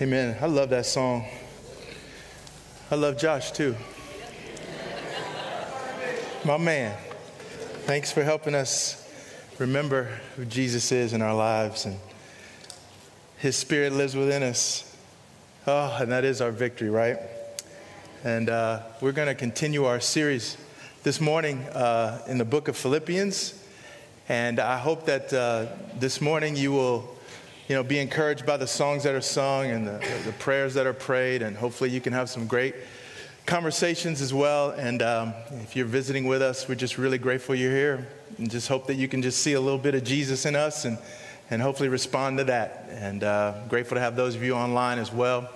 Amen. I love that song. I love Josh too. My man. Thanks for helping us remember who Jesus is in our lives and his spirit lives within us. Oh, and that is our victory, right? And uh, we're going to continue our series this morning uh, in the book of Philippians. And I hope that uh, this morning you will you know, be encouraged by the songs that are sung and the, the prayers that are prayed, and hopefully you can have some great conversations as well. And um, if you're visiting with us, we're just really grateful you're here, and just hope that you can just see a little bit of Jesus in us, and and hopefully respond to that. And uh, grateful to have those of you online as well.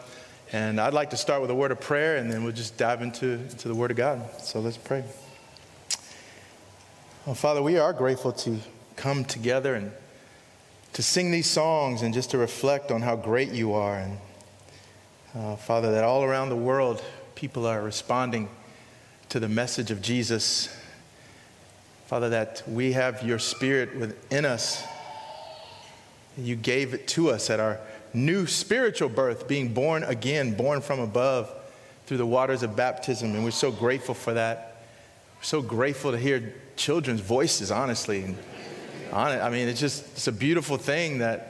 And I'd like to start with a word of prayer, and then we'll just dive into, into the Word of God. So let's pray. Well, Father, we are grateful to come together and to sing these songs and just to reflect on how great you are. And uh, Father, that all around the world, people are responding to the message of Jesus. Father, that we have your spirit within us. You gave it to us at our new spiritual birth, being born again, born from above through the waters of baptism. And we're so grateful for that. We're so grateful to hear children's voices, honestly. And, on it. I mean, it's just it's a beautiful thing that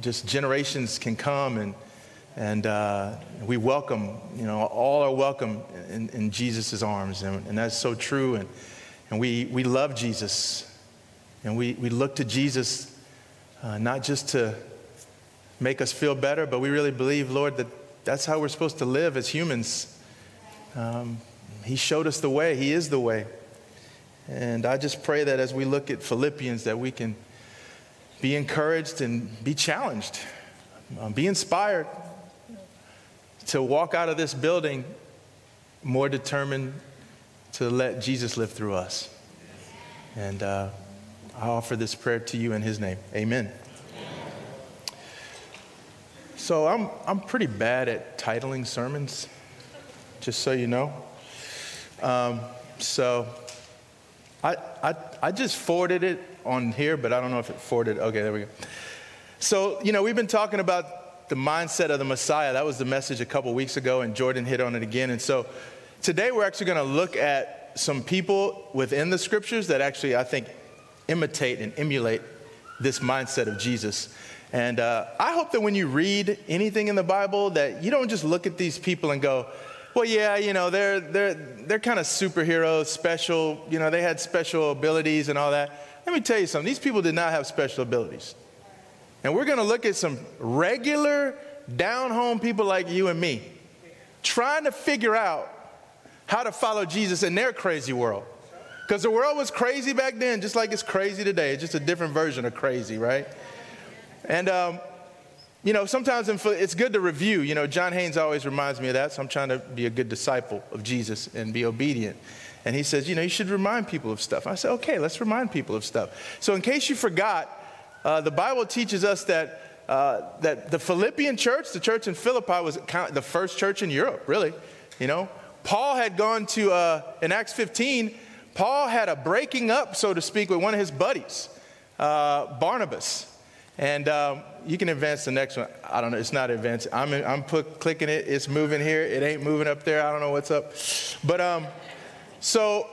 just generations can come and and uh, we welcome, you know, all are welcome in, in Jesus' arms, and, and, that's so true. And, and we, we love Jesus, and we, we look to Jesus uh, not just to make us feel better, but we really believe, Lord, that that's how we're supposed to live as humans. Um, he showed us the way, He is the way. And I just pray that as we look at Philippians, that we can be encouraged and be challenged, um, be inspired to walk out of this building more determined to let Jesus live through us. And uh, I offer this prayer to you in his name. Amen. So I'm, I'm pretty bad at titling sermons, just so you know. Um, so I, I, I just forwarded it on here, but I don't know if it forwarded. Okay, there we go. So, you know, we've been talking about the mindset of the Messiah. That was the message a couple weeks ago, and Jordan hit on it again. And so today we're actually going to look at some people within the scriptures that actually, I think, imitate and emulate this mindset of Jesus. And uh, I hope that when you read anything in the Bible, that you don't just look at these people and go, well, yeah, you know, they're, they're, they're kind of superheroes, special, you know, they had special abilities and all that. Let me tell you something these people did not have special abilities. And we're going to look at some regular, down home people like you and me trying to figure out how to follow Jesus in their crazy world. Because the world was crazy back then, just like it's crazy today. It's just a different version of crazy, right? And um, you know, sometimes it's good to review. You know, John Haynes always reminds me of that, so I'm trying to be a good disciple of Jesus and be obedient. And he says, you know, you should remind people of stuff. I said, okay, let's remind people of stuff. So, in case you forgot, uh, the Bible teaches us that, uh, that the Philippian church, the church in Philippi, was the first church in Europe, really. You know, Paul had gone to, uh, in Acts 15, Paul had a breaking up, so to speak, with one of his buddies, uh, Barnabas. And um, you can advance the next one. I don't know. It's not advanced. I'm, I'm put, clicking it. It's moving here. It ain't moving up there. I don't know what's up. But um, so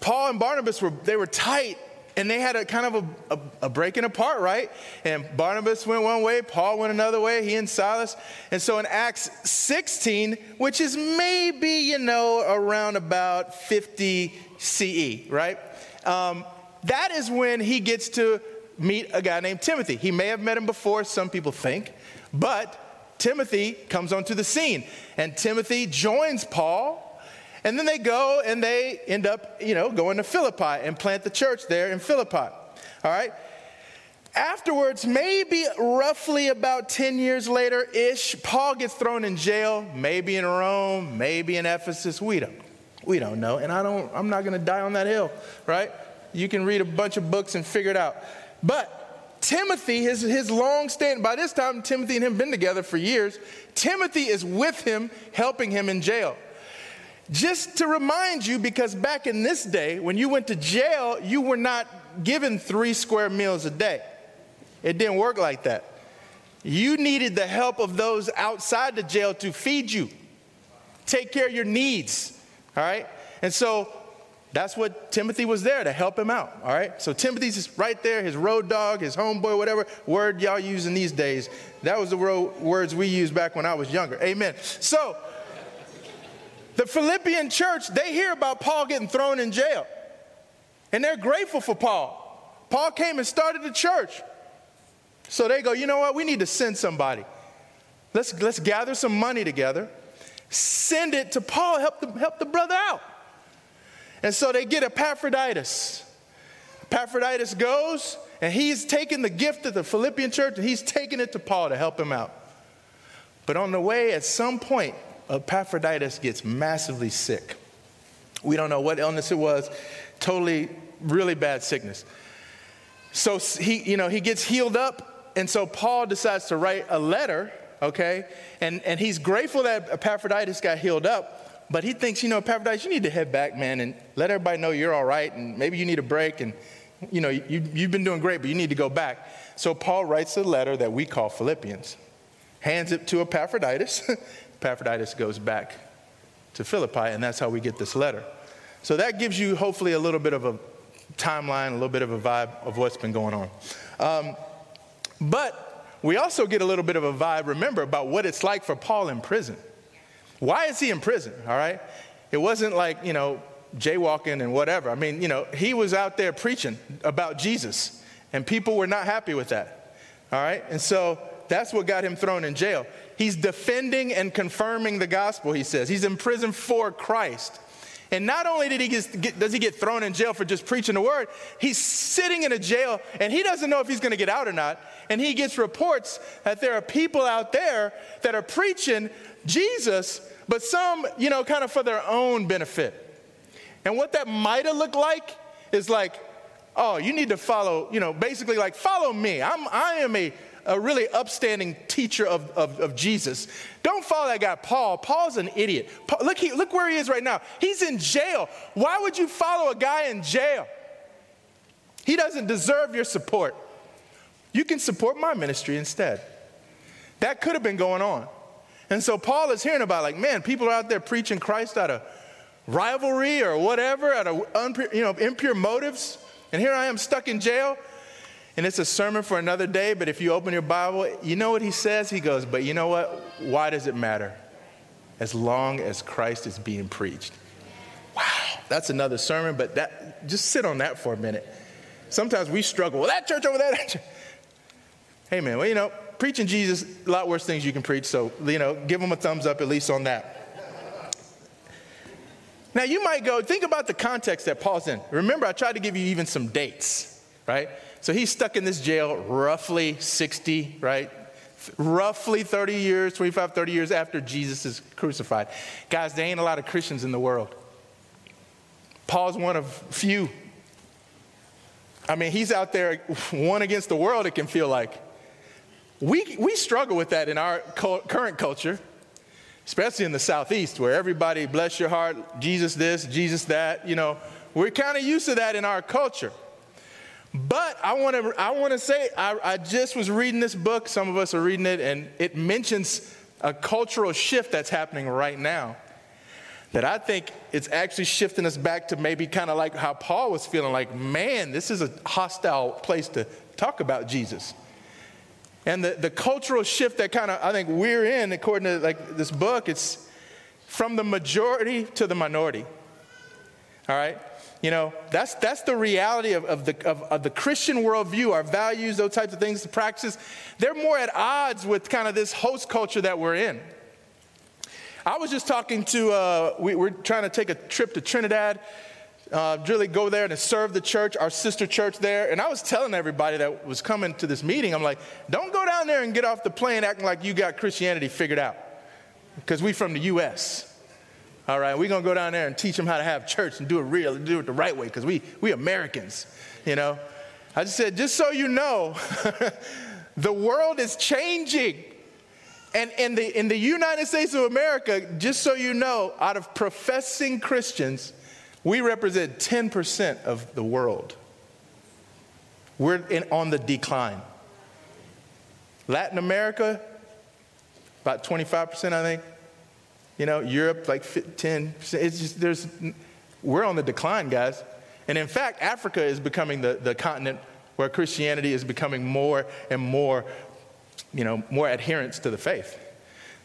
Paul and Barnabas were they were tight, and they had a kind of a, a, a, breaking apart, right? And Barnabas went one way, Paul went another way. He and Silas. And so in Acts 16, which is maybe you know around about 50 CE, right? Um, that is when he gets to meet a guy named Timothy. He may have met him before, some people think, but Timothy comes onto the scene. And Timothy joins Paul, and then they go and they end up, you know, going to Philippi and plant the church there in Philippi. All right? Afterwards, maybe roughly about 10 years later ish, Paul gets thrown in jail, maybe in Rome, maybe in Ephesus. We don't, we don't know. And I don't, I'm not going to die on that hill, right? You can read a bunch of books and figure it out. But Timothy, his, his long stand, by this time, Timothy and him been together for years. Timothy is with him, helping him in jail. Just to remind you, because back in this day, when you went to jail, you were not given three square meals a day. It didn't work like that. You needed the help of those outside the jail to feed you, take care of your needs. All right? And so that's what Timothy was there to help him out. All right? So Timothy's right there, his road dog, his homeboy, whatever word y'all using these days. That was the words we used back when I was younger. Amen. So the Philippian church, they hear about Paul getting thrown in jail. And they're grateful for Paul. Paul came and started the church. So they go, you know what? We need to send somebody. Let's, let's gather some money together, send it to Paul, help the, help the brother out. And so they get Epaphroditus. Epaphroditus goes, and he's taking the gift of the Philippian church and he's taking it to Paul to help him out. But on the way, at some point, Epaphroditus gets massively sick. We don't know what illness it was, totally, really bad sickness. So he, you know, he gets healed up, and so Paul decides to write a letter, okay? And, and he's grateful that Epaphroditus got healed up, but he thinks, you know, Epaphroditus, you need to head back, man, and let everybody know you're all right, and maybe you need a break, and, you know, you, you've been doing great, but you need to go back. So Paul writes a letter that we call Philippians, hands it to Epaphroditus. Epaphroditus goes back to Philippi, and that's how we get this letter. So that gives you hopefully a little bit of a timeline, a little bit of a vibe of what's been going on. Um, but we also get a little bit of a vibe, remember, about what it's like for Paul in prison. Why is he in prison? All right? It wasn't like, you know, jaywalking and whatever. I mean, you know, he was out there preaching about Jesus, and people were not happy with that. All right? And so that's what got him thrown in jail. He's defending and confirming the gospel, he says. He's in prison for Christ. And not only did he get, does he get thrown in jail for just preaching the word, he's sitting in a jail and he doesn't know if he's going to get out or not. And he gets reports that there are people out there that are preaching Jesus, but some, you know, kind of for their own benefit. And what that might have looked like is like, oh, you need to follow, you know, basically like follow me. I'm I am a a really upstanding teacher of, of, of, Jesus. Don't follow that guy, Paul. Paul's an idiot. Paul, look, he, look where he is right now. He's in jail. Why would you follow a guy in jail? He doesn't deserve your support. You can support my ministry instead. That could have been going on. And so Paul is hearing about, like, man, people are out there preaching Christ out of rivalry or whatever, out of unpure, you know, impure motives. And here I am stuck in jail. And it's a sermon for another day, but if you open your Bible, you know what he says? He goes, But you know what? Why does it matter? As long as Christ is being preached. Wow, that's another sermon, but that just sit on that for a minute. Sometimes we struggle. Well, that church over there. Church. Hey, man, well, you know, preaching Jesus, a lot worse things you can preach, so, you know, give them a thumbs up at least on that. Now, you might go, think about the context that Paul's in. Remember, I tried to give you even some dates, right? So he's stuck in this jail roughly 60, right? Roughly 30 years, 25, 30 years after Jesus is crucified. Guys, there ain't a lot of Christians in the world. Paul's one of few. I mean, he's out there one against the world, it can feel like. We, we struggle with that in our current culture, especially in the Southeast, where everybody, bless your heart, Jesus this, Jesus that, you know. We're kind of used to that in our culture. But I want to I want to say I, I just was reading this book. Some of us are reading it, and it mentions a cultural shift that's happening right now. That I think it's actually shifting us back to maybe kind of like how Paul was feeling like, man, this is a hostile place to talk about Jesus. And the, the cultural shift that kind of I think we're in, according to like this book, it's from the majority to the minority. All right? You know, that's, that's the reality of, of, the, of, of, the Christian worldview, our values, those types of things, the practices. They're more at odds with kind of this host culture that we're in. I was just talking to, uh, we, are trying to take a trip to Trinidad, uh, really go there and serve the church, our sister church there. And I was telling everybody that was coming to this meeting, I'm like, don't go down there and get off the plane acting like you got Christianity figured out. Because we from the U.S. All right, we're gonna go down there and teach them how to have church and do it real, and do it the right way, because we we Americans, you know. I just said, just so you know, the world is changing. And in the, in the United States of America, just so you know, out of professing Christians, we represent 10% of the world. We're in, on the decline. Latin America, about 25%, I think. You know, Europe, like 10%. It's just, there's, we're on the decline, guys. And in fact, Africa is becoming the, the continent where Christianity is becoming more and more, you know, more adherence to the faith.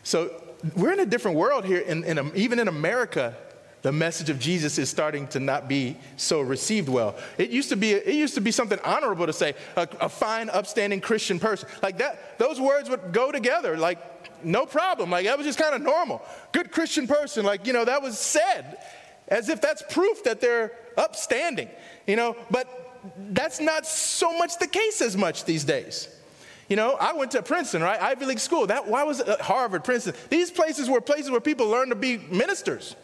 So we're in a different world here. In, in, even in America, the message of Jesus is starting to not be so received well. It used to be, it used to be something honorable to say, a, a fine, upstanding Christian person. Like that, those words would go together, like no problem. Like that was just kind of normal. Good Christian person, like, you know, that was said as if that's proof that they're upstanding, you know, but that's not so much the case as much these days. You know, I went to Princeton, right? Ivy League school. That why was it uh, Harvard, Princeton? These places were places where people learned to be ministers.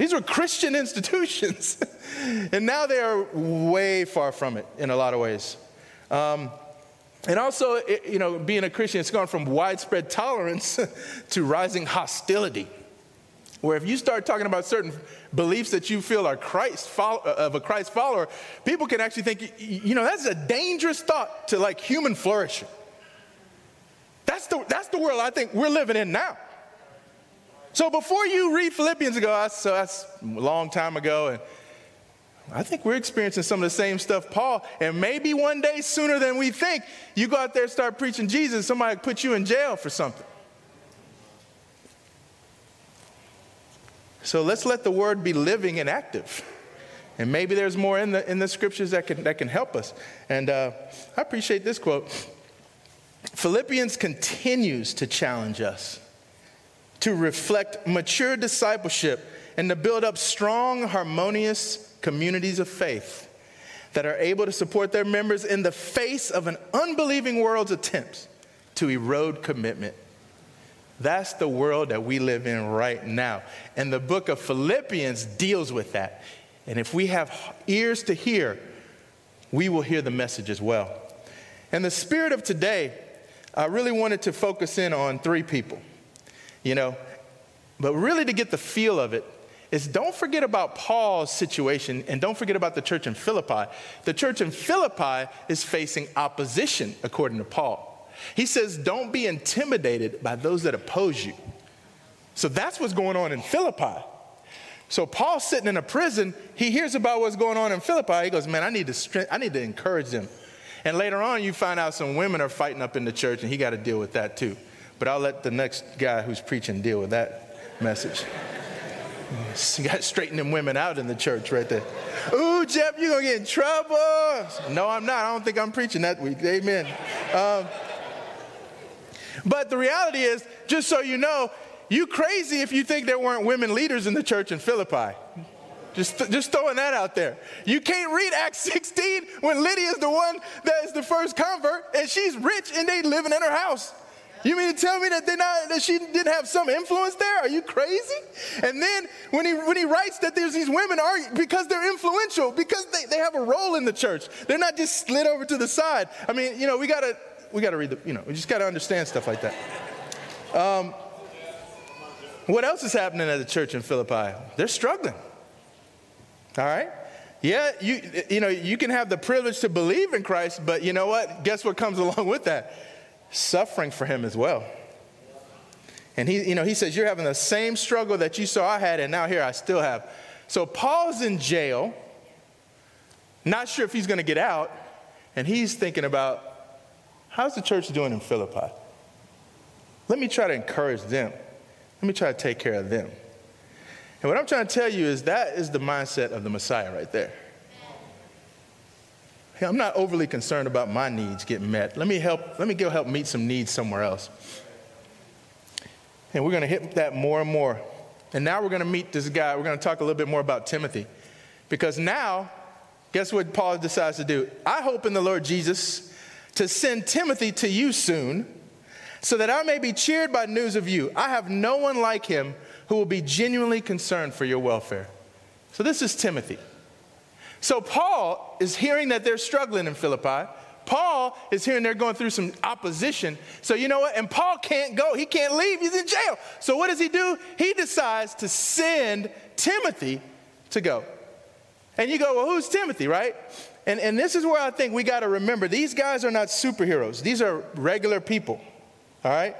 These were Christian institutions. and now they are way far from it in a lot of ways. Um, and also, it, you know, being a Christian, it's gone from widespread tolerance to rising hostility. Where if you start talking about certain beliefs that you feel are Christ follow, uh, of a Christ follower, people can actually think, you know, that's a dangerous thought to like human flourishing. That's the, that's the world I think we're living in now. So before you read Philippians and go, that's, so that's a long time ago, and I think we're experiencing some of the same stuff Paul, and maybe one day sooner than we think, you go out there and start preaching Jesus, somebody put you in jail for something. So let's let the word be living and active. And maybe there's more in the, in the scriptures that can, that can help us. And uh, I appreciate this quote. Philippians continues to challenge us to reflect mature discipleship and to build up strong, harmonious communities of faith that are able to support their members in the face of an unbelieving world's attempts to erode commitment. That's the world that we live in right now. And the book of Philippians deals with that. And if we have ears to hear, we will hear the message as well. And the spirit of today, I really wanted to focus in on three people. You know, but really to get the feel of it is don't forget about Paul's situation and don't forget about the church in Philippi. The church in Philippi is facing opposition, according to Paul. He says, Don't be intimidated by those that oppose you. So that's what's going on in Philippi. So Paul's sitting in a prison. He hears about what's going on in Philippi. He goes, Man, I need to, I need to encourage them. And later on, you find out some women are fighting up in the church, and he got to deal with that too. But I'll let the next guy who's preaching deal with that message. You got to straighten them women out in the church right there. Ooh, Jeff, you're going to get in trouble. No, I'm not. I don't think I'm preaching that week. Amen. Um, but the reality is, just so you know, you crazy if you think there weren't women leaders in the church in Philippi. Just, just throwing that out there. You can't read Acts 16 when Lydia is the one that is the first convert and she's rich and they living in her house. You mean to tell me that, not, that she didn't have some influence there? Are you crazy? And then when he, when he writes that there's these women are because they're influential, because they, they have a role in the church. They're not just slid over to the side. I mean, you know, we gotta, we gotta read the, you know, we just gotta understand stuff like that. Um, what else is happening at the church in Philippi? They're struggling. All right? Yeah, you, you know, you can have the privilege to believe in Christ, but you know what? Guess what comes along with that? Suffering for him as well. And he, you know, he says, You're having the same struggle that you saw I had, and now here I still have. So Paul's in jail, not sure if he's going to get out, and he's thinking about how's the church doing in Philippi? Let me try to encourage them. Let me try to take care of them. And what I'm trying to tell you is that is the mindset of the Messiah right there. Hey, I'm not overly concerned about my needs getting met. Let me help, let me go help meet some needs somewhere else. And we're going to hit that more and more. And now we're going to meet this guy. We're going to talk a little bit more about Timothy. Because now, guess what Paul decides to do? I hope in the Lord Jesus to send Timothy to you soon so that I may be cheered by news of you. I have no one like him who will be genuinely concerned for your welfare. So this is Timothy. So Paul is hearing that they're struggling in Philippi. Paul is hearing they're going through some opposition. So you know what? And Paul can't go. He can't leave. He's in jail. So what does he do? He decides to send Timothy to go. And you go, well, who's Timothy, right? And, and this is where I think we got to remember these guys are not superheroes, these are regular people, all right?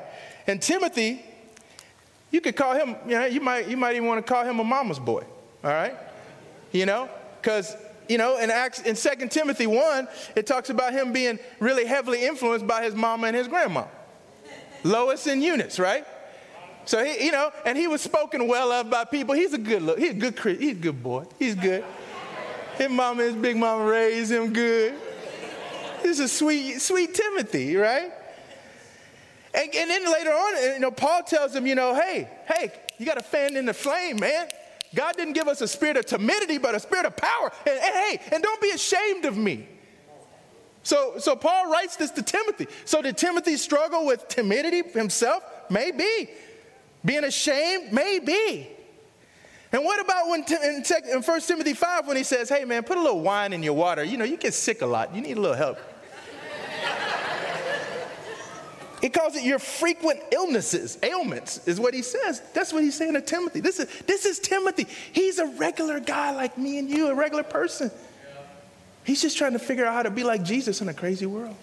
And Timothy, you could call him, you know, you might, you might even want to call him a mama's boy, all right? You know, because you know, in Acts, in 2 Timothy 1, it talks about him being really heavily influenced by his mama and his grandma. Lois and Eunice, right? So he, you know, and he was spoken well of by people. He's a good look. He's a good, he's a good boy. He's good. His mama, and his big mama raised him good. This is sweet, sweet Timothy, right? And, and then later on, you know, Paul tells him, you know, hey, hey, you got to fan in the flame, man. God didn't give us a spirit of timidity, but a spirit of power. And, and hey, and don't be ashamed of me. So, so Paul writes this to Timothy. So did Timothy struggle with timidity himself? Maybe. Being ashamed? Maybe. And what about when in, in 1 Timothy 5 when he says, hey man, put a little wine in your water. You know, you get sick a lot. You need a little help. He calls it your frequent illnesses, ailments, is what he says. That's what he's saying to Timothy. This is, this is Timothy. He's a regular guy like me and you, a regular person. He's just trying to figure out how to be like Jesus in a crazy world.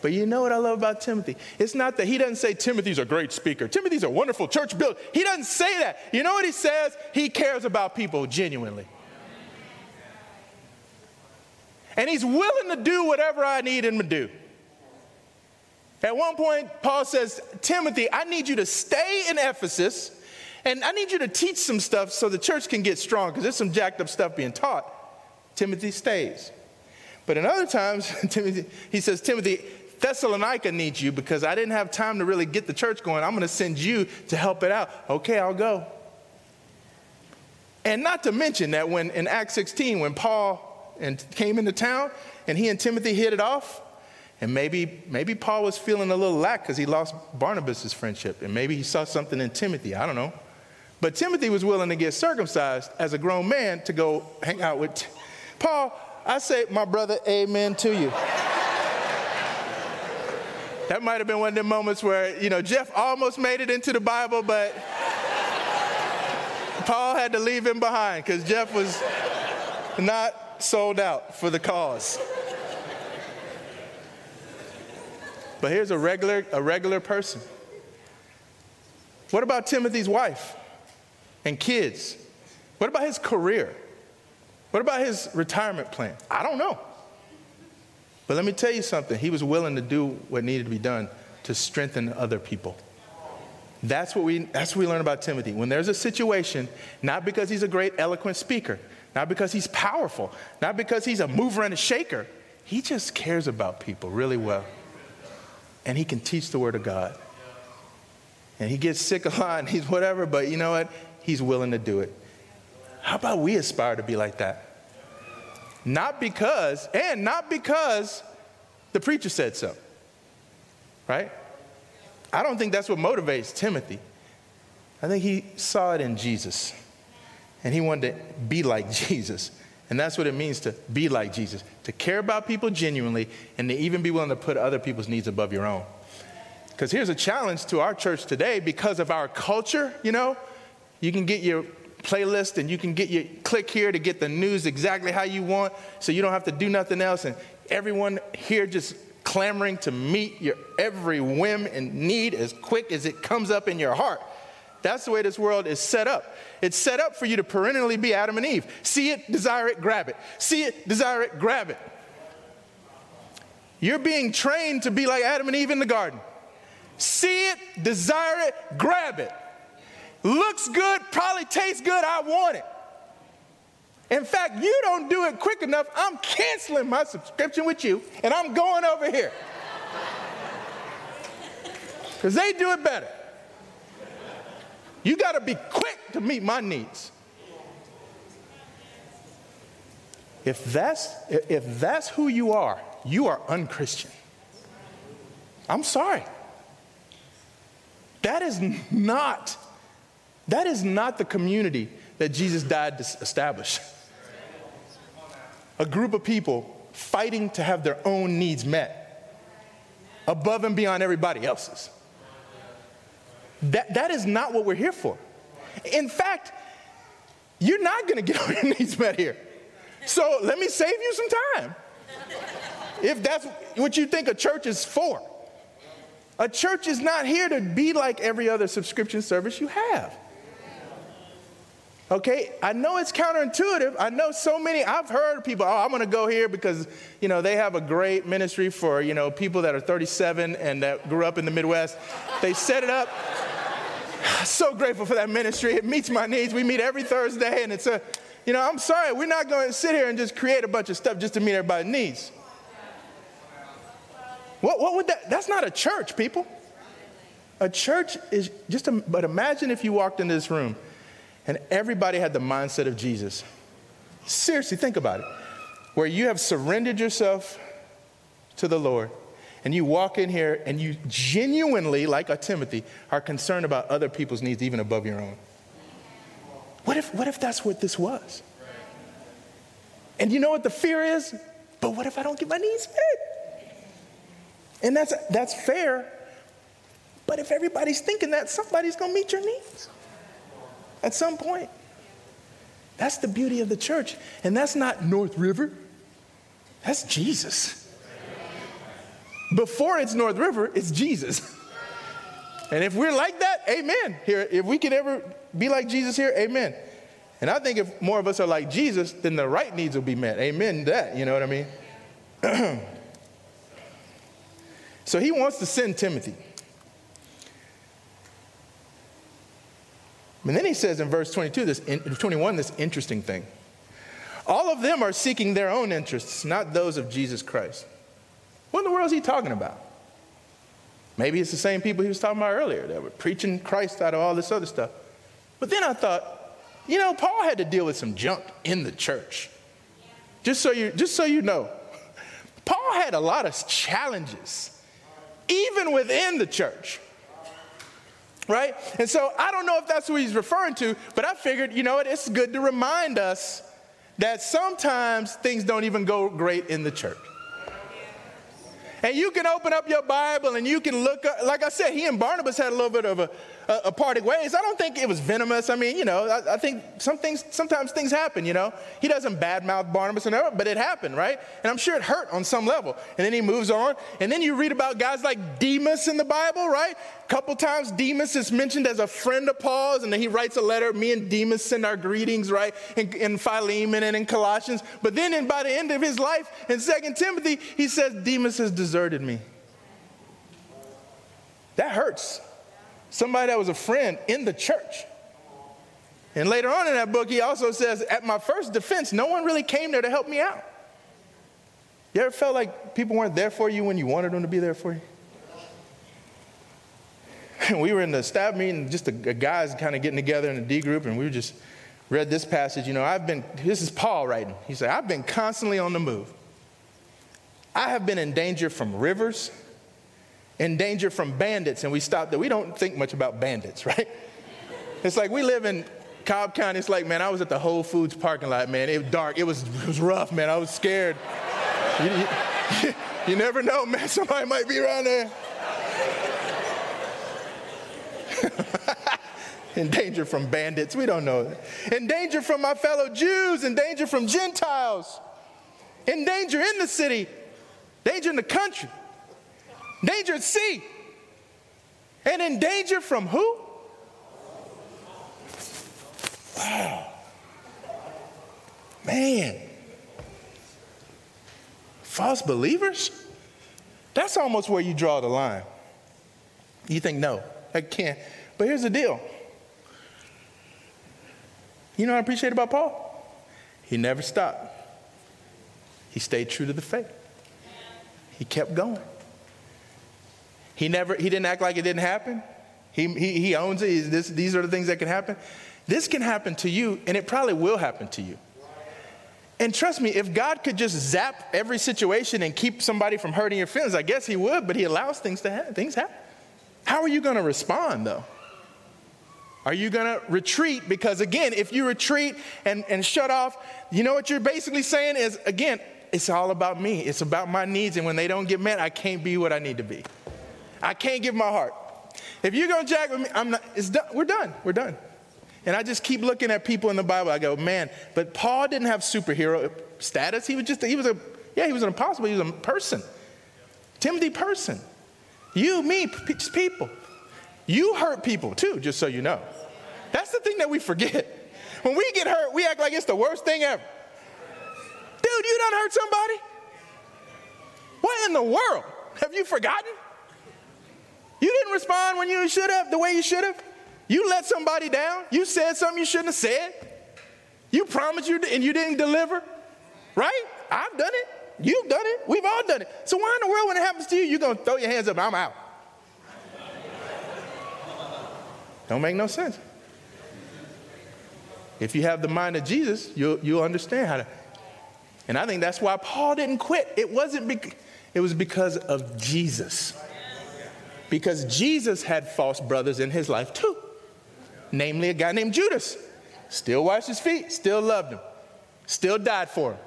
But you know what I love about Timothy? It's not that he doesn't say Timothy's a great speaker. Timothy's a wonderful church builder. He doesn't say that. You know what he says? He cares about people genuinely. And he's willing to do whatever I need him to do. At one point, Paul says, Timothy, I need you to stay in Ephesus and I need you to teach some stuff so the church can get strong because there's some jacked up stuff being taught. Timothy stays. But in other times, Timothy, he says, Timothy, Thessalonica needs you because I didn't have time to really get the church going. I'm going to send you to help it out. Okay, I'll go. And not to mention that when in Acts 16, when Paul and came into town and he and Timothy hit it off, and maybe, maybe Paul was feeling a little lack because he lost Barnabas' friendship. And maybe he saw something in Timothy. I don't know. But Timothy was willing to get circumcised as a grown man to go hang out with T- Paul. I say, my brother, amen to you. that might have been one of the moments where, you know, Jeff almost made it into the Bible, but Paul had to leave him behind because Jeff was not sold out for the cause. But here's a regular, a regular person. What about Timothy's wife and kids? What about his career? What about his retirement plan? I don't know. But let me tell you something. He was willing to do what needed to be done to strengthen other people. That's what we, that's what we learn about Timothy. When there's a situation, not because he's a great eloquent speaker, not because he's powerful, not because he's a mover and a shaker, he just cares about people really well and he can teach the word of God. And he gets sick a lot and he's whatever, but you know what? He's willing to do it. How about we aspire to be like that? Not because, and not because the preacher said so, right? I don't think that's what motivates Timothy. I think he saw it in Jesus and he wanted to be like Jesus. And that's what it means to be like Jesus, to care about people genuinely and to even be willing to put other people's needs above your own. Because here's a challenge to our church today because of our culture, you know, you can get your playlist and you can get your click here to get the news exactly how you want so you don't have to do nothing else. And everyone here just clamoring to meet your every whim and need as quick as it comes up in your heart. That's the way this world is set up. It's set up for you to perennially be Adam and Eve. See it, desire it, grab it. See it, desire it, grab it. You're being trained to be like Adam and Eve in the garden. See it, desire it, grab it. Looks good, probably tastes good, I want it. In fact, you don't do it quick enough, I'm canceling my subscription with you and I'm going over here. Because they do it better. You got to be quick to meet my needs. If that's, if that's who you are, you are unchristian. I'm sorry. That is not, that is not the community that Jesus died to establish. A group of people fighting to have their own needs met above and beyond everybody else's. That, that is not what we're here for. In fact, you're not going to get all your needs met here. So let me save you some time. If that's what you think a church is for. A church is not here to be like every other subscription service you have. Okay, I know it's counterintuitive. I know so many, I've heard people, oh, I'm gonna go here because, you know, they have a great ministry for, you know, people that are 37 and that grew up in the Midwest. They set it up. So grateful for that ministry. It meets my needs. We meet every Thursday, and it's a, you know, I'm sorry, we're not going to sit here and just create a bunch of stuff just to meet everybody's needs. What, what would that, that's not a church, people. A church is just, a, but imagine if you walked into this room and everybody had the mindset of Jesus. Seriously, think about it. Where you have surrendered yourself to the Lord and you walk in here and you genuinely, like a Timothy, are concerned about other people's needs even above your own. What if, what if that's what this was? And you know what the fear is? But what if I don't get my needs met? And that's, that's fair. But if everybody's thinking that, somebody's going to meet your needs at some point. That's the beauty of the church. And that's not North River, that's Jesus. Before it's North River, it's Jesus. And if we're like that, amen. Here, if we can ever be like Jesus here, amen. And I think if more of us are like Jesus, then the right needs will be met. Amen that, you know what I mean? so he wants to send Timothy. And then he says in verse 22, this, 21, this interesting thing. All of them are seeking their own interests, not those of Jesus Christ. What in the world is he talking about? Maybe it's the same people he was talking about earlier that were preaching Christ out of all this other stuff. But then I thought, you know, Paul had to deal with some junk in the church. Just so you, just so you know, Paul had a lot of challenges, even within the church right? And so I don't know if that's what he's referring to, but I figured, you know what, it's good to remind us that sometimes things don't even go great in the church. And you can open up your Bible and you can look, up, like I said, he and Barnabas had a little bit of a, a, parting ways. I don't think it was venomous. I mean, you know, I, I, think some things, sometimes things happen, you know. He doesn't badmouth Barnabas, and everything, but it happened, right? And I'm sure it hurt on some level. And then he moves on. And then you read about guys like Demas in the Bible, right? A couple times Demas is mentioned as a friend of Paul's, and then he writes a letter. Me and Demas send our greetings, right? In, in Philemon and in Colossians. But then in, by the end of his life, in Second Timothy, he says, Demas has deserted me. That hurts somebody that was a friend in the church. And later on in that book, he also says, At my first defense, no one really came there to help me out. You ever felt like people weren't there for you when you wanted them to be there for you? we were in the staff meeting, just the guys kind of getting together in a D group, and we just read this passage. You know, I've been, this is Paul writing. He said, I've been constantly on the move. I have been in danger from rivers in danger from bandits, and we stopped there. We don't think much about bandits, right? It's like we live in Cobb County. It's like, man, I was at the Whole Foods parking lot, man. It was dark. It was, it was rough, man. I was scared. you, you, you never know, man. Somebody might be around there. in danger from bandits. We don't know. In danger from my fellow Jews, in danger from Gentiles, in danger in the city, danger in the country. Danger at sea. And in danger from who? Wow. Man. False believers? That's almost where you draw the line. You think, no, I can't. But here's the deal. You know what I appreciate about Paul? He never stopped. He stayed true to the faith. He kept going. He never, he didn't act like it didn't happen. He, he, he owns it. This, these are the things that can happen. This can happen to you, and it probably will happen to you. And trust me, if God could just zap every situation and keep somebody from hurting your feelings, I guess He would, but He allows things to happen. Things happen. How are you going to respond, though? Are you going to retreat? Because again, if you retreat and, and shut off, you know what you're basically saying is, again, it's all about me. It's about my needs. And when they don't get met, I can't be what I need to be. I can't give my heart. If you're gonna jack with me, I'm not, it's done. We're done. We're done. And I just keep looking at people in the Bible. I go, man, but Paul didn't have superhero status. He was just, he was a, yeah, he was an apostle, he was a person. Timothy, person. You, me, just people. You hurt people too, just so you know. That's the thing that we forget. When we get hurt, we act like it's the worst thing ever. Dude, you done hurt somebody? What in the world? Have you forgotten? You didn't respond when you should have, the way you should have. You let somebody down. You said something you shouldn't have said. You promised you and you didn't deliver. Right? I've done it. You've done it. We've all done it. So why in the world when it happens to you, you're going to throw your hands up, I'm out. Don't make no sense. If you have the mind of Jesus, you'll, you'll understand how to. And I think that's why Paul didn't quit. It wasn't because, it was because of Jesus. Because Jesus had false brothers in his life too. Namely, a guy named Judas. Still washed his feet, still loved him, still died for him.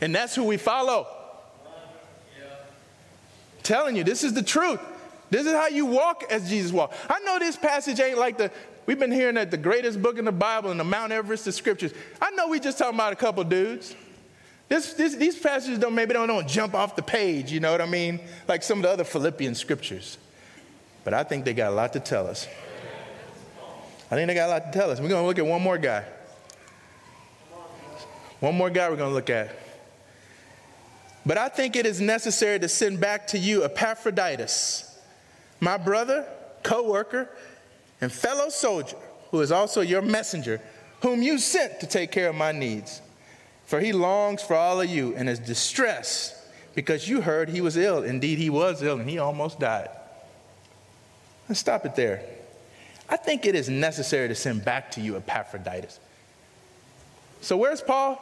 And that's who we follow. Telling you, this is the truth. This is how you walk as Jesus walked. I know this passage ain't like the, we've been hearing that the greatest book in the Bible and the Mount Everest of scriptures. I know we just talking about a couple dudes. This, this, these passages don't maybe don't, don't jump off the page, you know what I mean? Like some of the other Philippian scriptures. But I think they got a lot to tell us. I think they got a lot to tell us. We're going to look at one more guy. One more guy we're going to look at. But I think it is necessary to send back to you Epaphroditus, my brother, co worker, and fellow soldier, who is also your messenger, whom you sent to take care of my needs. For he longs for all of you and is distressed because you heard he was ill. Indeed, he was ill and he almost died. Let's stop it there. I think it is necessary to send back to you Epaphroditus. So, where's Paul?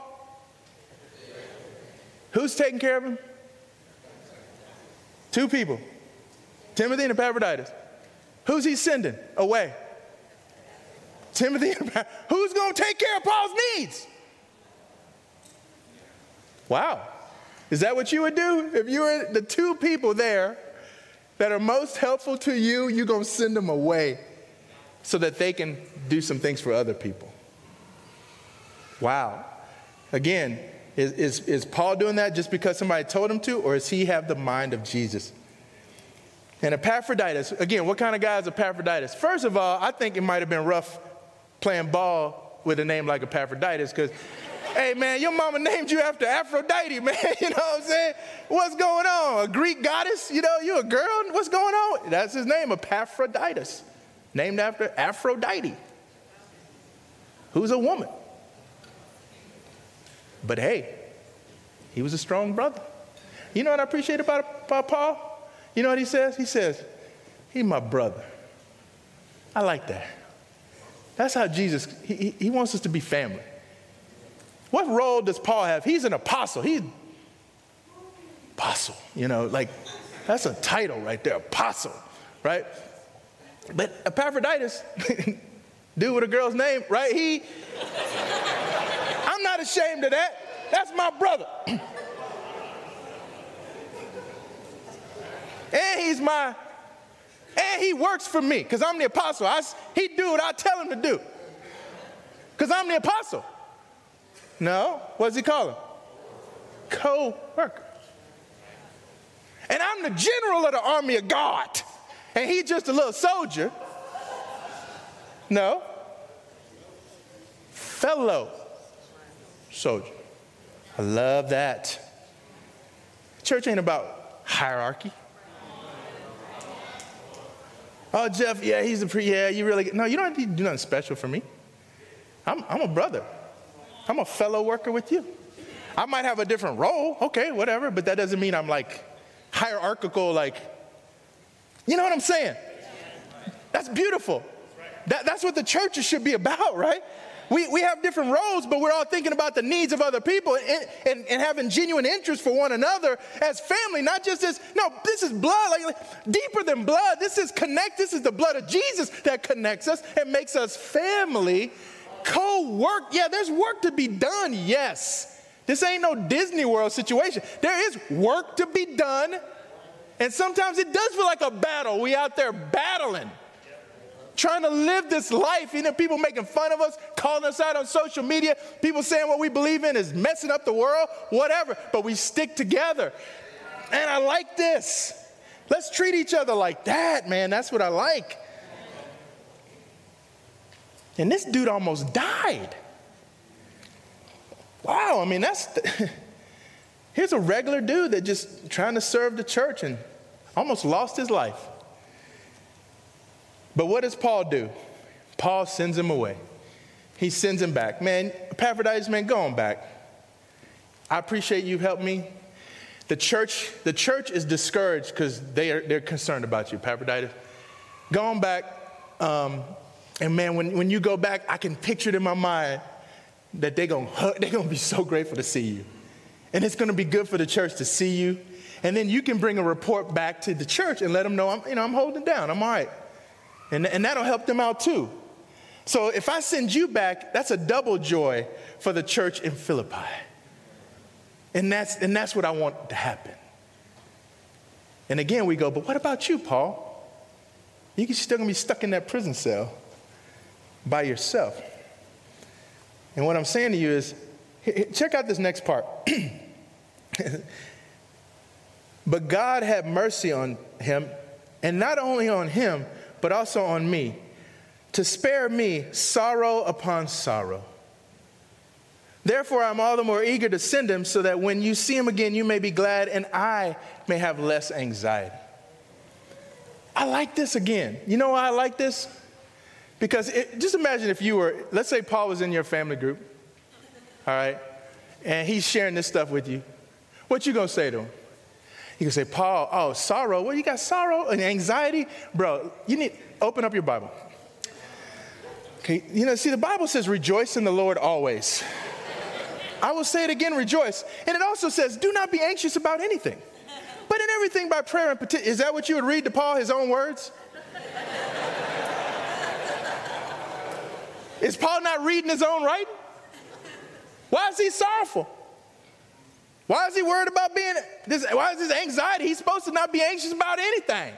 Who's taking care of him? Two people Timothy and Epaphroditus. Who's he sending away? Timothy and Epaphroditus. Who's going to take care of Paul's needs? Wow. Is that what you would do? If you were the two people there that are most helpful to you, you're going to send them away so that they can do some things for other people. Wow. Again, is, is, is Paul doing that just because somebody told him to, or does he have the mind of Jesus? And Epaphroditus, again, what kind of guy is Epaphroditus? First of all, I think it might have been rough playing ball with a name like Epaphroditus because, hey man, your mama named you after Aphrodite, man. You know what I'm saying? What's going on? A Greek goddess? You know, you a girl? What's going on? That's his name, Epaphroditus, named after Aphrodite, who's a woman. But hey, he was a strong brother. You know what I appreciate about, about Paul? You know what he says? He says, He's my brother. I like that. That's how Jesus, he, he wants us to be family. What role does Paul have? He's an apostle. He's apostle, you know, like that's a title right there, apostle, right? But Epaphroditus, dude with a girl's name, right? He I'm not ashamed of that. That's my brother. and he's my, and he works for me because I'm the apostle. I, he do what I tell him to do because I'm the apostle. No, what does he call him? Co-worker. And I'm the general of the army of God, and he's just a little soldier. No, fellow soldier. I love that. Church ain't about hierarchy. Oh, Jeff, yeah, he's a pre, yeah, you really, no, you don't need to do nothing special for me. I'm, I'm a brother. I'm a fellow worker with you. I might have a different role, okay, whatever, but that doesn't mean I'm like hierarchical, like, you know what I'm saying? That's beautiful. That, that's what the churches should be about, right? we, we have different roles, but we're all thinking about the needs of other people and, and, and having genuine interest for one another as family, not just as, no, this is blood, like, like deeper than blood. This is connect, this is the blood of Jesus that connects us and makes us family. Co work, yeah, there's work to be done, yes. This ain't no Disney World situation. There is work to be done, and sometimes it does feel like a battle. We out there battling. trying to live this life. You know, people making fun of us, calling us out on social media, people saying what we believe in is messing up the world, whatever, but we stick together. And I like this. Let's treat each other like that, man. That's what I like. And this dude almost died. Wow, I mean, that's. The, here's a regular dude that just trying to serve the church and almost lost his life. But what does Paul do? Paul sends him away. He sends him back. Man, Epaphroditus, man, go on back. I appreciate you helped me. The church, the church is discouraged because they are, they're concerned about you, Epaphroditus. Go on back. Um, and man, when, when you go back, I can picture it in my mind that they're gonna they're gonna be so grateful to see you. And it's going to be good for the church to see you. And then you can bring a report back to the church and let them know, I'm, you know, I'm holding down, I'm all right. And, and that'll help them out too. So if I send you back, that's a double joy for the church in Philippi. And that's, and that's what I want to happen. And again, we go, but what about you, Paul? You're still gonna be stuck in that prison cell by yourself. And what I'm saying to you is check out this next part. but God had mercy on him, and not only on him, but also on me, to spare me sorrow upon sorrow. Therefore, I'm all the more eager to send him so that when you see him again, you may be glad and I may have less anxiety. I like this again. You know why I like this? Because it, just imagine if you were, let's say Paul was in your family group, all right, and he's sharing this stuff with you. What you gonna say to him? You can say, Paul, oh, sorrow. Well, you got sorrow and anxiety? Bro, you need, open up your Bible. Okay, you know, see, the Bible says, rejoice in the Lord always. I will say it again, rejoice. And it also says, do not be anxious about anything, but in everything by prayer and petition. Is that what you would read to Paul, his own words? Is Paul not reading his own writing? Why is he sorrowful? Why is he worried about being this? Why is this anxiety? He's supposed to not be anxious about anything.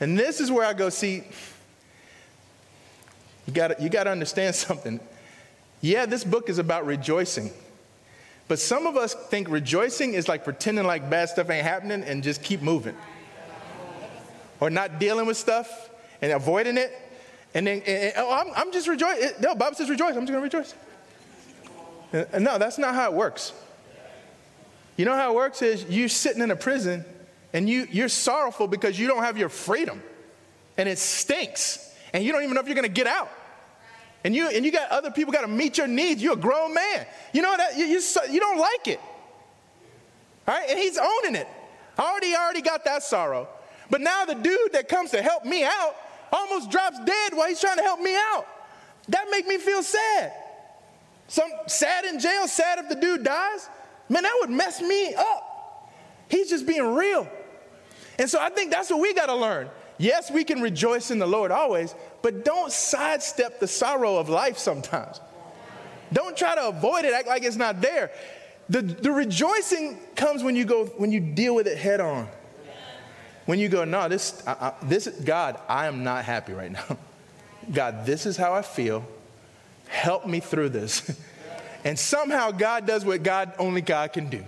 And this is where I go, see, you got you gotta understand something. Yeah, this book is about rejoicing. But some of us think rejoicing is like pretending like bad stuff ain't happening and just keep moving. Or not dealing with stuff and avoiding it. And then, and, and, oh, I'm, I'm just rejoicing. No, Bible says rejoice. I'm just going to rejoice. Uh, no, that's not how it works. You know how it works is you're sitting in a prison and you, you're sorrowful because you don't have your freedom and it stinks and you don't even know if you're going to get out. And you, and you got other people got to meet your needs. You're a grown man. You know that you, you, you don't like it. All right? And he's owning it. I already, already got that sorrow. But now the dude that comes to help me out almost drops dead while he's trying to help me out. That make me feel sad. Some sad in jail, sad if the dude dies. Man, that would mess me up. He's just being real. And so I think that's what we got to learn. Yes, we can rejoice in the Lord always, but don't sidestep the sorrow of life sometimes. Don't try to avoid it, act like it's not there. The, the rejoicing comes when you go when you deal with it head on. When you go, no, this, I, I, this, God, I am not happy right now. God, this is how I feel. Help me through this. and somehow God does what God only God can do.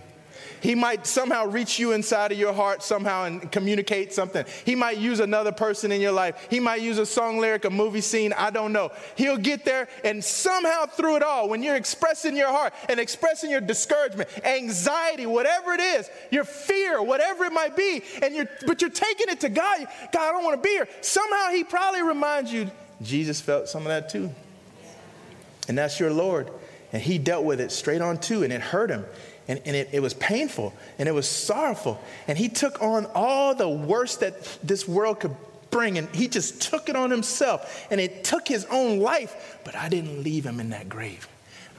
He might somehow reach you inside of your heart somehow and communicate something. He might use another person in your life. He might use a song lyric, a movie scene. I don't know. He'll get there and somehow through it all, when you're expressing your heart and expressing your discouragement, anxiety, whatever it is, your fear, whatever it might be, and you're, but you're taking it to God. God, I don't want to be here. Somehow He probably reminds you, Jesus felt some of that too and that's your Lord. And he dealt with it straight on too, and it hurt him. And, and it, it was painful and it was sorrowful. And he took on all the worst that this world could bring, and he just took it on himself. And it took his own life, but I didn't leave him in that grave.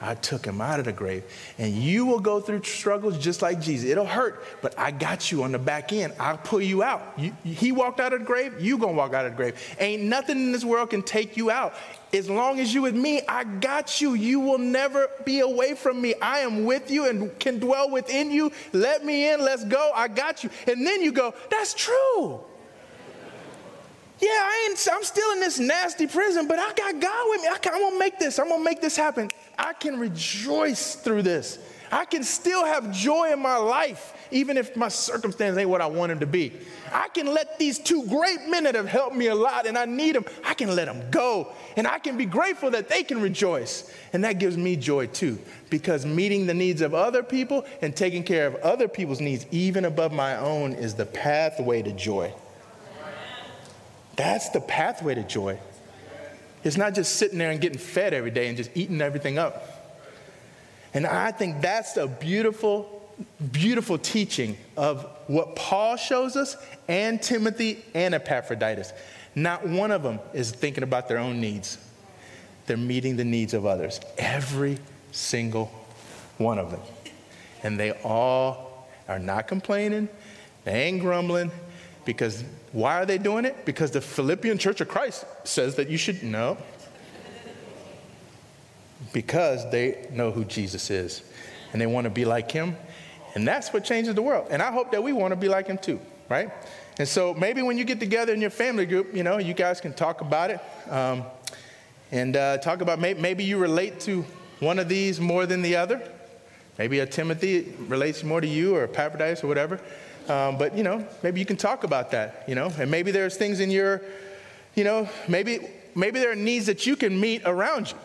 I took him out of the grave. And you will go through struggles just like Jesus. It'll hurt, but I got you on the back end. I'll pull you out. You, he walked out of the grave, you gonna walk out of the grave. Ain't nothing in this world can take you out. As long as you with me, I got you. You will never be away from me. I am with you and can dwell within you. Let me in, let's go. I got you. And then you go, that's true. yeah, I ain't, I'm still in this nasty prison, but I got God with me. I I'm gonna make this, I'm gonna make this happen. I can rejoice through this. I can still have joy in my life, even if my circumstance ain't what I want them to be. I can let these two great men that have helped me a lot and I need them, I can let them go. And I can be grateful that they can rejoice. And that gives me joy too, because meeting the needs of other people and taking care of other people's needs, even above my own, is the pathway to joy. That's the pathway to joy. It's not just sitting there and getting fed every day and just eating everything up. And I think that's a beautiful beautiful teaching of what Paul shows us and Timothy and Epaphroditus. Not one of them is thinking about their own needs. They're meeting the needs of others. Every single one of them. And they all are not complaining, they ain't grumbling, because why are they doing it? Because the Philippian Church of Christ says that you should know. Because they know who Jesus is and they want to be like him and that's what changes the world. And I hope that we want to be like him too, right? And so maybe when you get together in your family group, you know, you guys can talk about it um, and uh, talk about maybe, maybe you relate to one of these more than the other. Maybe a Timothy relates more to you or Epaphroditus or whatever. Um, but, you know, maybe you can talk about that, you know, and maybe there's things in your, you know, maybe, maybe there are needs that you can meet around you.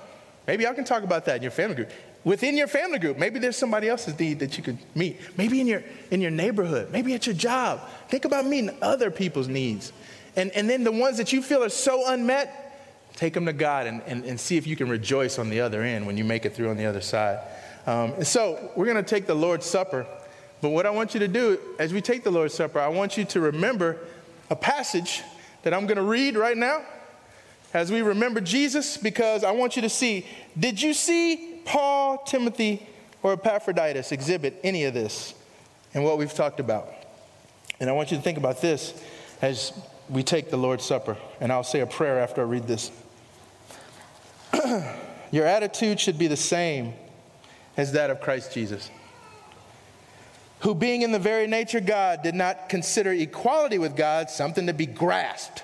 Maybe I can talk about that in your family group within your family group. Maybe there's somebody else's need that you could meet. Maybe in your, in your neighborhood. Maybe at your job. Think about meeting other people's needs. And, and then the ones that you feel are so unmet, take them to God and, and, and see if you can rejoice on the other end when you make it through on the other side. Um, so we're going to take the Lord's Supper. But what I want you to do as we take the Lord's Supper, I want you to remember a passage that I'm going to read right now as we remember Jesus because I want you to see did you see Paul, Timothy, or Epaphroditus exhibit any of this in what we've talked about? And I want you to think about this as we take the Lord's Supper. And I'll say a prayer after I read this. Your attitude should be the same as that of Christ Jesus, who, being in the very nature God, did not consider equality with God something to be grasped,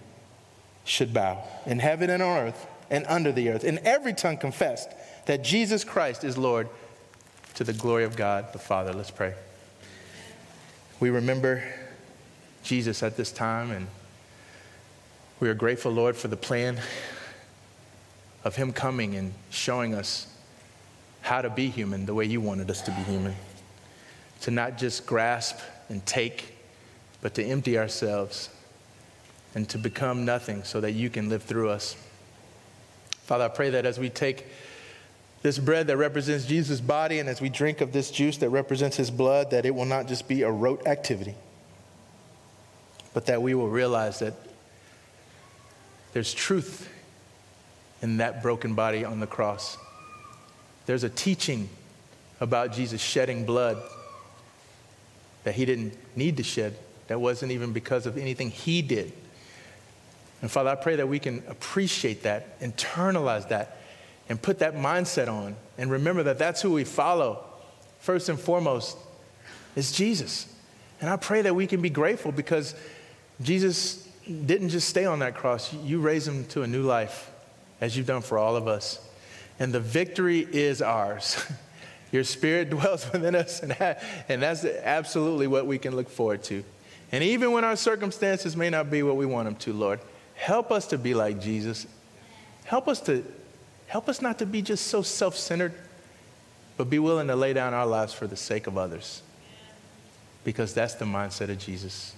should bow in heaven and on earth and under the earth, and every tongue confessed that Jesus Christ is Lord to the glory of God the Father. Let's pray. We remember Jesus at this time, and we are grateful, Lord, for the plan of Him coming and showing us how to be human the way you wanted us to be human. To not just grasp and take, but to empty ourselves and to become nothing so that you can live through us. Father, I pray that as we take this bread that represents Jesus' body, and as we drink of this juice that represents his blood, that it will not just be a rote activity, but that we will realize that there's truth in that broken body on the cross. There's a teaching about Jesus shedding blood that he didn't need to shed, that wasn't even because of anything he did. And Father, I pray that we can appreciate that, internalize that, and put that mindset on and remember that that's who we follow. First and foremost is Jesus. And I pray that we can be grateful because Jesus didn't just stay on that cross, you raised him to a new life, as you've done for all of us. And the victory is ours. Your spirit dwells within us, and, and that's absolutely what we can look forward to. And even when our circumstances may not be what we want them to, Lord, help us to be like Jesus. Help us to Help us not to be just so self centered, but be willing to lay down our lives for the sake of others. Because that's the mindset of Jesus.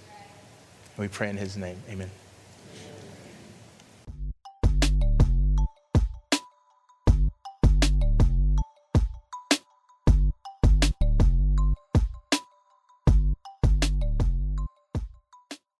We pray in his name. Amen.